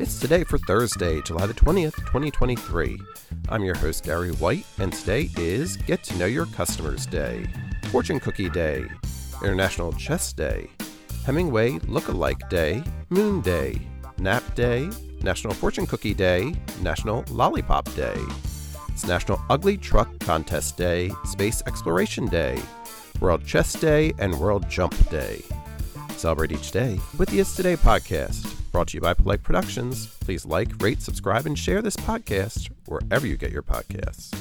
It's today for Thursday, July the 20th, 2023. I'm your host, Gary White, and today is Get to Know Your Customers Day, Fortune Cookie Day, International Chess Day, Hemingway Look-alike Day, Moon Day, Nap Day, National Fortune Cookie Day, National Lollipop Day. It's National Ugly Truck Contest Day, Space Exploration Day, World Chess Day, and World Jump Day. Celebrate each day with the It's Today podcast, brought to you by Polite Productions. Please like, rate, subscribe, and share this podcast wherever you get your podcasts.